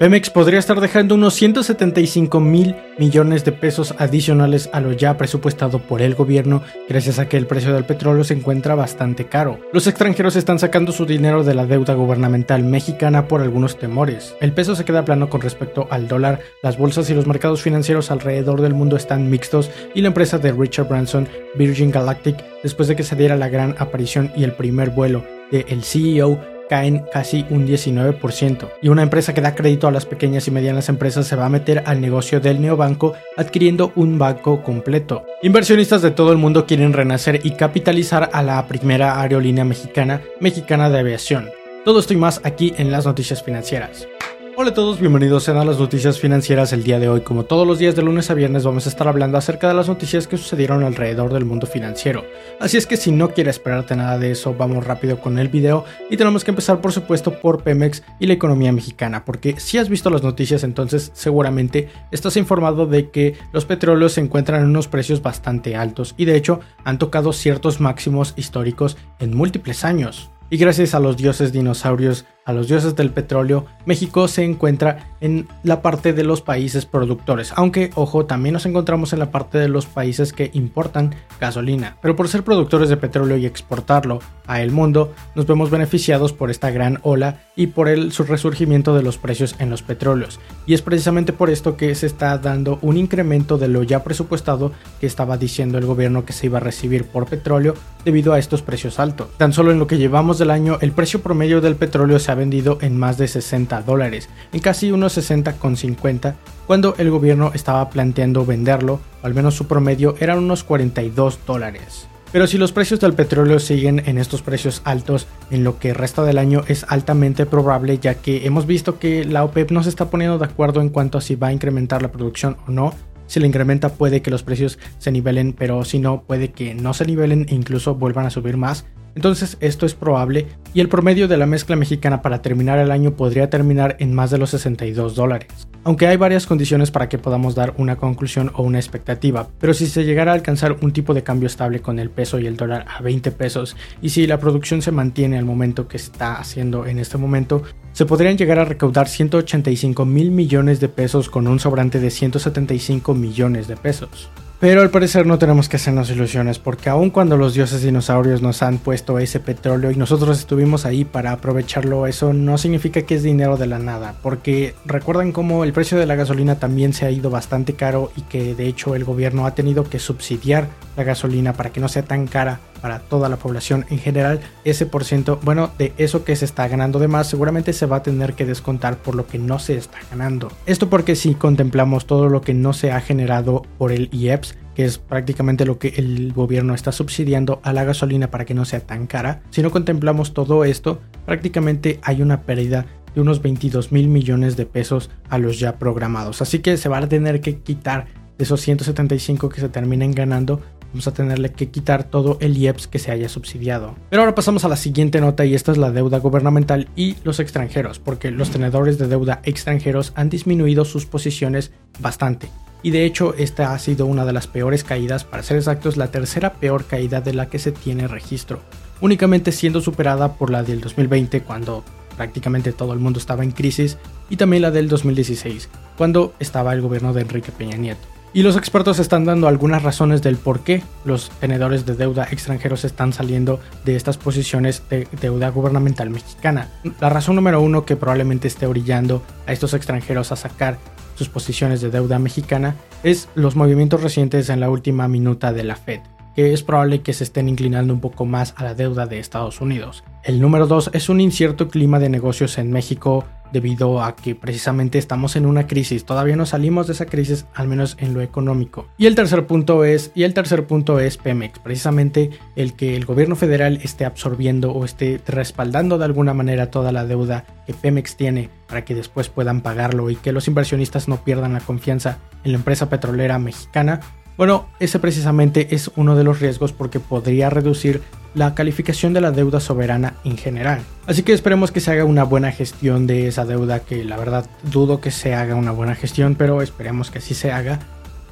Pemex podría estar dejando unos 175 mil millones de pesos adicionales a lo ya presupuestado por el gobierno gracias a que el precio del petróleo se encuentra bastante caro. Los extranjeros están sacando su dinero de la deuda gubernamental mexicana por algunos temores. El peso se queda plano con respecto al dólar, las bolsas y los mercados financieros alrededor del mundo están mixtos y la empresa de Richard Branson, Virgin Galactic, después de que se diera la gran aparición y el primer vuelo de CEO caen casi un 19%. Y una empresa que da crédito a las pequeñas y medianas empresas se va a meter al negocio del neobanco adquiriendo un banco completo. Inversionistas de todo el mundo quieren renacer y capitalizar a la primera aerolínea mexicana, Mexicana de Aviación. Todo esto y más aquí en las noticias financieras. Hola a todos, bienvenidos a las noticias financieras el día de hoy. Como todos los días de lunes a viernes vamos a estar hablando acerca de las noticias que sucedieron alrededor del mundo financiero. Así es que si no quieres esperarte nada de eso, vamos rápido con el video y tenemos que empezar por supuesto por Pemex y la economía mexicana, porque si has visto las noticias entonces seguramente estás informado de que los petróleos se encuentran en unos precios bastante altos y de hecho han tocado ciertos máximos históricos en múltiples años. Y gracias a los dioses dinosaurios a los dioses del petróleo, México se encuentra en la parte de los países productores, aunque ojo, también nos encontramos en la parte de los países que importan gasolina, pero por ser productores de petróleo y exportarlo a el mundo, nos vemos beneficiados por esta gran ola y por el resurgimiento de los precios en los petróleos. Y es precisamente por esto que se está dando un incremento de lo ya presupuestado que estaba diciendo el gobierno que se iba a recibir por petróleo debido a estos precios altos. Tan solo en lo que llevamos del año, el precio promedio del petróleo se ha vendido en más de 60 dólares, en casi unos 60,50, cuando el gobierno estaba planteando venderlo, o al menos su promedio eran unos 42 dólares. Pero si los precios del petróleo siguen en estos precios altos en lo que resta del año es altamente probable ya que hemos visto que la OPEP no se está poniendo de acuerdo en cuanto a si va a incrementar la producción o no. Si la incrementa puede que los precios se nivelen, pero si no puede que no se nivelen e incluso vuelvan a subir más. Entonces esto es probable y el promedio de la mezcla mexicana para terminar el año podría terminar en más de los 62 dólares. Aunque hay varias condiciones para que podamos dar una conclusión o una expectativa, pero si se llegara a alcanzar un tipo de cambio estable con el peso y el dólar a 20 pesos y si la producción se mantiene al momento que está haciendo en este momento, se podrían llegar a recaudar 185 mil millones de pesos con un sobrante de 175 millones de pesos. Pero al parecer no tenemos que hacernos ilusiones porque aun cuando los dioses dinosaurios nos han puesto ese petróleo y nosotros estuvimos ahí para aprovecharlo, eso no significa que es dinero de la nada, porque recuerdan cómo el precio de la gasolina también se ha ido bastante caro y que de hecho el gobierno ha tenido que subsidiar la gasolina para que no sea tan cara para toda la población en general, ese por ciento, bueno, de eso que se está ganando de más, seguramente se va a tener que descontar por lo que no se está ganando. Esto porque si contemplamos todo lo que no se ha generado por el IEPS, que es prácticamente lo que el gobierno está subsidiando a la gasolina para que no sea tan cara, si no contemplamos todo esto, prácticamente hay una pérdida de unos 22 mil millones de pesos a los ya programados. Así que se va a tener que quitar de esos 175 que se terminen ganando vamos a tenerle que quitar todo el IEPS que se haya subsidiado. Pero ahora pasamos a la siguiente nota y esta es la deuda gubernamental y los extranjeros, porque los tenedores de deuda extranjeros han disminuido sus posiciones bastante. Y de hecho esta ha sido una de las peores caídas, para ser exactos la tercera peor caída de la que se tiene registro, únicamente siendo superada por la del 2020 cuando prácticamente todo el mundo estaba en crisis y también la del 2016 cuando estaba el gobierno de Enrique Peña Nieto. Y los expertos están dando algunas razones del por qué los tenedores de deuda extranjeros están saliendo de estas posiciones de deuda gubernamental mexicana. La razón número uno que probablemente esté orillando a estos extranjeros a sacar sus posiciones de deuda mexicana es los movimientos recientes en la última minuta de la Fed. que es probable que se estén inclinando un poco más a la deuda de Estados Unidos. El número 2 es un incierto clima de negocios en México debido a que precisamente estamos en una crisis, todavía no salimos de esa crisis, al menos en lo económico. Y el tercer punto es, y el tercer punto es Pemex, precisamente el que el gobierno federal esté absorbiendo o esté respaldando de alguna manera toda la deuda que Pemex tiene para que después puedan pagarlo y que los inversionistas no pierdan la confianza en la empresa petrolera mexicana. Bueno, ese precisamente es uno de los riesgos porque podría reducir la calificación de la deuda soberana en general. Así que esperemos que se haga una buena gestión de esa deuda, que la verdad dudo que se haga una buena gestión, pero esperemos que así se haga.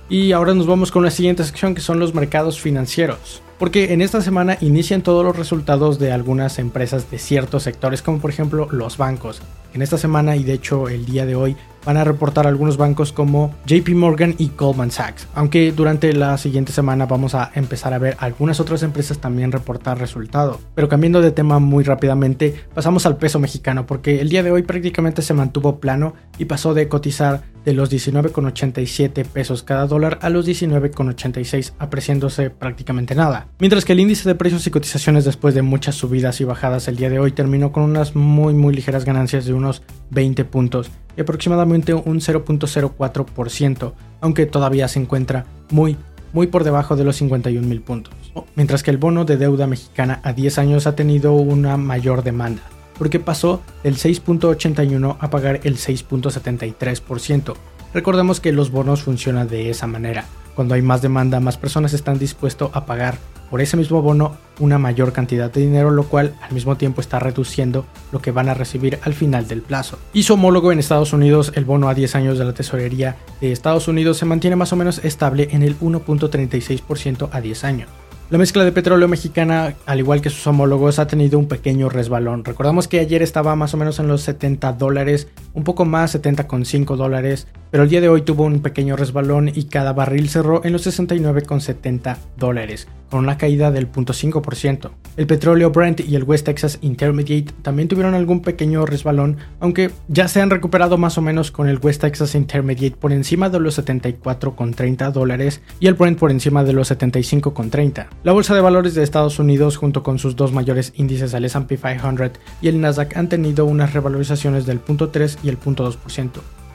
Y ahora nos vamos con la siguiente sección que son los mercados financieros. Porque en esta semana inician todos los resultados de algunas empresas de ciertos sectores, como por ejemplo los bancos. En esta semana y de hecho el día de hoy van a reportar algunos bancos como JP Morgan y Goldman Sachs, aunque durante la siguiente semana vamos a empezar a ver algunas otras empresas también reportar resultados. Pero cambiando de tema muy rápidamente, pasamos al peso mexicano porque el día de hoy prácticamente se mantuvo plano y pasó de cotizar de los 19,87 pesos cada dólar a los 19,86 apreciándose prácticamente nada. Mientras que el índice de precios y cotizaciones después de muchas subidas y bajadas el día de hoy terminó con unas muy muy ligeras ganancias de unos 20 puntos y aproximadamente un 0.04%, aunque todavía se encuentra muy, muy por debajo de los 51 mil puntos. Mientras que el bono de deuda mexicana a 10 años ha tenido una mayor demanda, porque pasó del 6.81 a pagar el 6.73%. Recordemos que los bonos funcionan de esa manera. Cuando hay más demanda, más personas están dispuestos a pagar por ese mismo bono una mayor cantidad de dinero, lo cual al mismo tiempo está reduciendo lo que van a recibir al final del plazo. Y su homólogo en Estados Unidos, el bono a 10 años de la tesorería de Estados Unidos se mantiene más o menos estable en el 1.36% a 10 años. La mezcla de petróleo mexicana, al igual que sus homólogos, ha tenido un pequeño resbalón. Recordamos que ayer estaba más o menos en los 70 dólares, un poco más, 70,5 dólares, pero el día de hoy tuvo un pequeño resbalón y cada barril cerró en los 69,70 dólares, con una caída del 0.5%. El petróleo Brent y el West Texas Intermediate también tuvieron algún pequeño resbalón, aunque ya se han recuperado más o menos con el West Texas Intermediate por encima de los 74,30 dólares y el Brent por encima de los 75,30. La bolsa de valores de Estados Unidos junto con sus dos mayores índices, el S&P 500 y el Nasdaq, han tenido unas revalorizaciones del 0.3 y el 0.2%.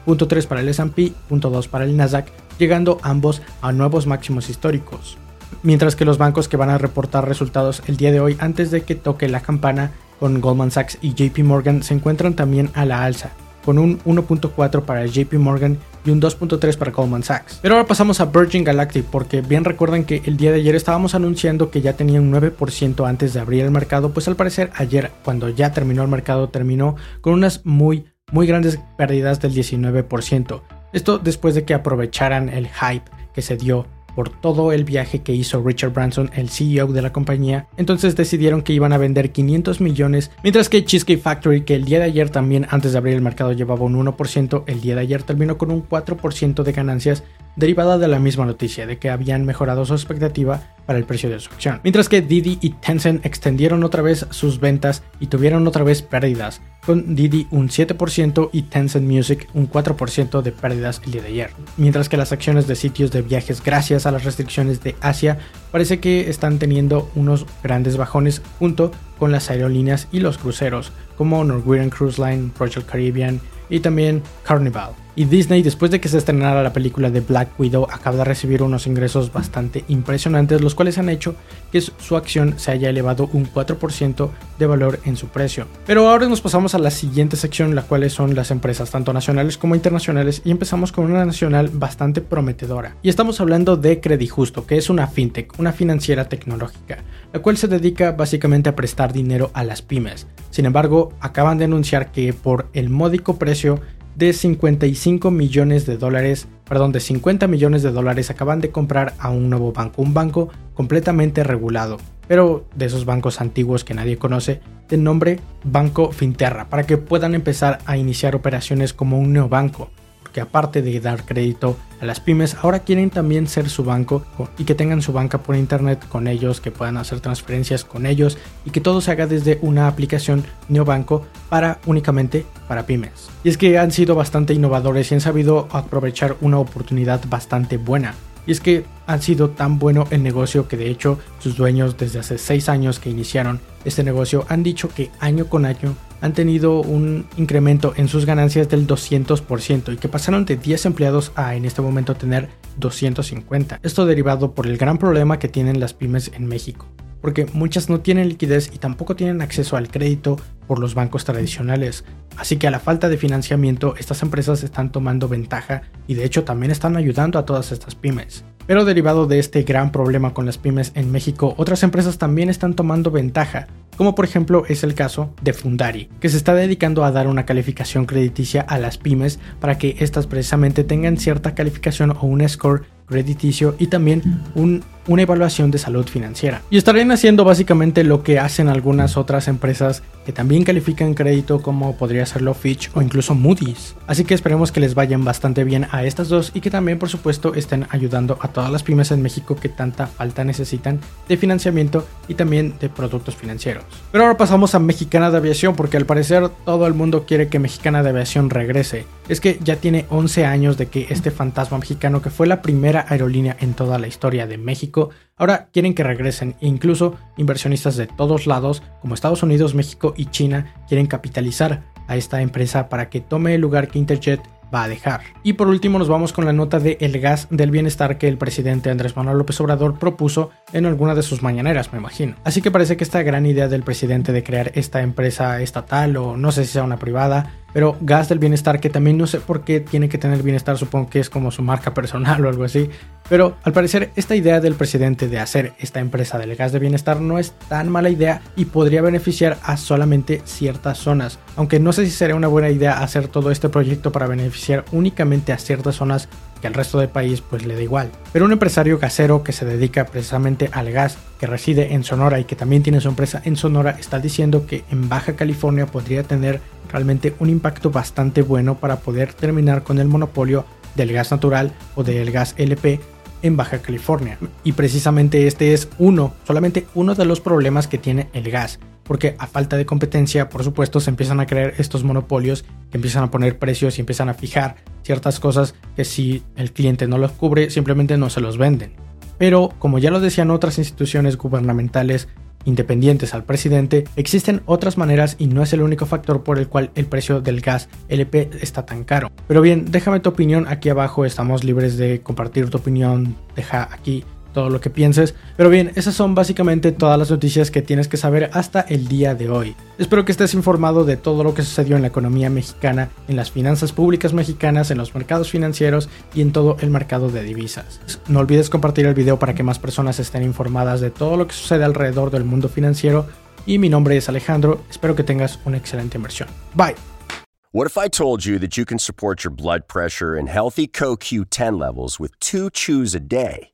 0.3 para el S&P, 0.2 para el Nasdaq, llegando ambos a nuevos máximos históricos. Mientras que los bancos que van a reportar resultados el día de hoy antes de que toque la campana con Goldman Sachs y JP Morgan se encuentran también a la alza, con un 1.4 para JP Morgan y un 2.3 para Goldman Sachs. Pero ahora pasamos a Virgin Galactic porque bien recuerdan que el día de ayer estábamos anunciando que ya tenía un 9% antes de abrir el mercado, pues al parecer ayer cuando ya terminó el mercado terminó con unas muy muy grandes pérdidas del 19%. Esto después de que aprovecharan el hype que se dio por todo el viaje que hizo Richard Branson, el CEO de la compañía, entonces decidieron que iban a vender 500 millones, mientras que Cheesecake Factory, que el día de ayer también antes de abrir el mercado llevaba un 1%, el día de ayer terminó con un 4% de ganancias derivada de la misma noticia de que habían mejorado su expectativa para el precio de su acción. Mientras que Didi y Tencent extendieron otra vez sus ventas y tuvieron otra vez pérdidas, con Didi un 7% y Tencent Music un 4% de pérdidas el día de ayer. Mientras que las acciones de sitios de viajes gracias a las restricciones de Asia parece que están teniendo unos grandes bajones junto con las aerolíneas y los cruceros como Norwegian Cruise Line, Royal Caribbean y también Carnival. Y Disney, después de que se estrenara la película de Black Widow, acaba de recibir unos ingresos bastante impresionantes, los cuales han hecho que su acción se haya elevado un 4% de valor en su precio. Pero ahora nos pasamos a la siguiente sección, la cual son las empresas tanto nacionales como internacionales, y empezamos con una nacional bastante prometedora. Y estamos hablando de Credijusto, que es una fintech, una financiera tecnológica, la cual se dedica básicamente a prestar dinero a las pymes. Sin embargo, acaban de anunciar que por el módico precio de 55 millones de dólares, perdón, de 50 millones de dólares acaban de comprar a un nuevo banco, un banco completamente regulado, pero de esos bancos antiguos que nadie conoce, de nombre Banco Finterra, para que puedan empezar a iniciar operaciones como un neobanco que aparte de dar crédito a las pymes, ahora quieren también ser su banco y que tengan su banca por internet con ellos, que puedan hacer transferencias con ellos y que todo se haga desde una aplicación neobanco para únicamente para pymes. Y es que han sido bastante innovadores y han sabido aprovechar una oportunidad bastante buena Y es que han sido tan bueno el negocio que de hecho sus dueños desde hace 6 años que iniciaron este negocio han dicho que año con año han tenido un incremento en sus ganancias del 200% y que pasaron de 10 empleados a en este momento tener 250. Esto derivado por el gran problema que tienen las pymes en México porque muchas no tienen liquidez y tampoco tienen acceso al crédito por los bancos tradicionales. Así que a la falta de financiamiento, estas empresas están tomando ventaja y de hecho también están ayudando a todas estas pymes. Pero derivado de este gran problema con las pymes en México, otras empresas también están tomando ventaja, como por ejemplo es el caso de Fundari, que se está dedicando a dar una calificación crediticia a las pymes para que éstas precisamente tengan cierta calificación o un score crediticio y también una evaluación de salud financiera. Y estarían haciendo básicamente lo que hacen algunas otras empresas que también califican crédito como podría serlo Fitch o incluso Moody's. Así que esperemos que les vayan bastante bien a estas dos y que también por supuesto estén ayudando a todas las pymes en México que tanta falta necesitan de financiamiento y también de productos financieros. Pero ahora pasamos a Mexicana de Aviación porque al parecer todo el mundo quiere que Mexicana de Aviación regrese. Es que ya tiene 11 años de que este fantasma mexicano que fue la primera aerolínea en toda la historia de México, ahora quieren que regresen incluso inversionistas de todos lados, como Estados Unidos, México y China, quieren capitalizar a esta empresa para que tome el lugar que Interjet va a dejar. Y por último nos vamos con la nota de el gas del bienestar que el presidente Andrés Manuel López Obrador propuso en alguna de sus mañaneras, me imagino. Así que parece que esta gran idea del presidente de crear esta empresa estatal o no sé si sea una privada, pero Gas del Bienestar, que también no sé por qué tiene que tener bienestar, supongo que es como su marca personal o algo así. Pero al parecer esta idea del presidente de hacer esta empresa del gas de bienestar no es tan mala idea y podría beneficiar a solamente ciertas zonas. Aunque no sé si sería una buena idea hacer todo este proyecto para beneficiar únicamente a ciertas zonas que al resto del país pues le da igual. Pero un empresario gasero que se dedica precisamente al gas, que reside en Sonora y que también tiene su empresa en Sonora, está diciendo que en Baja California podría tener realmente un impacto bastante bueno para poder terminar con el monopolio del gas natural o del gas LP en Baja California. Y precisamente este es uno, solamente uno de los problemas que tiene el gas porque a falta de competencia, por supuesto, se empiezan a crear estos monopolios que empiezan a poner precios y empiezan a fijar ciertas cosas que si el cliente no los cubre, simplemente no se los venden. Pero, como ya lo decían otras instituciones gubernamentales independientes al presidente, existen otras maneras y no es el único factor por el cual el precio del gas LP está tan caro. Pero bien, déjame tu opinión aquí abajo, estamos libres de compartir tu opinión, deja aquí todo lo que pienses. Pero bien, esas son básicamente todas las noticias que tienes que saber hasta el día de hoy. Espero que estés informado de todo lo que sucedió en la economía mexicana, en las finanzas públicas mexicanas, en los mercados financieros y en todo el mercado de divisas. No olvides compartir el video para que más personas estén informadas de todo lo que sucede alrededor del mundo financiero. Y mi nombre es Alejandro, espero que tengas una excelente inversión. Bye. What if I told you that you can support your blood pressure and healthy CoQ10 levels with two chews a day?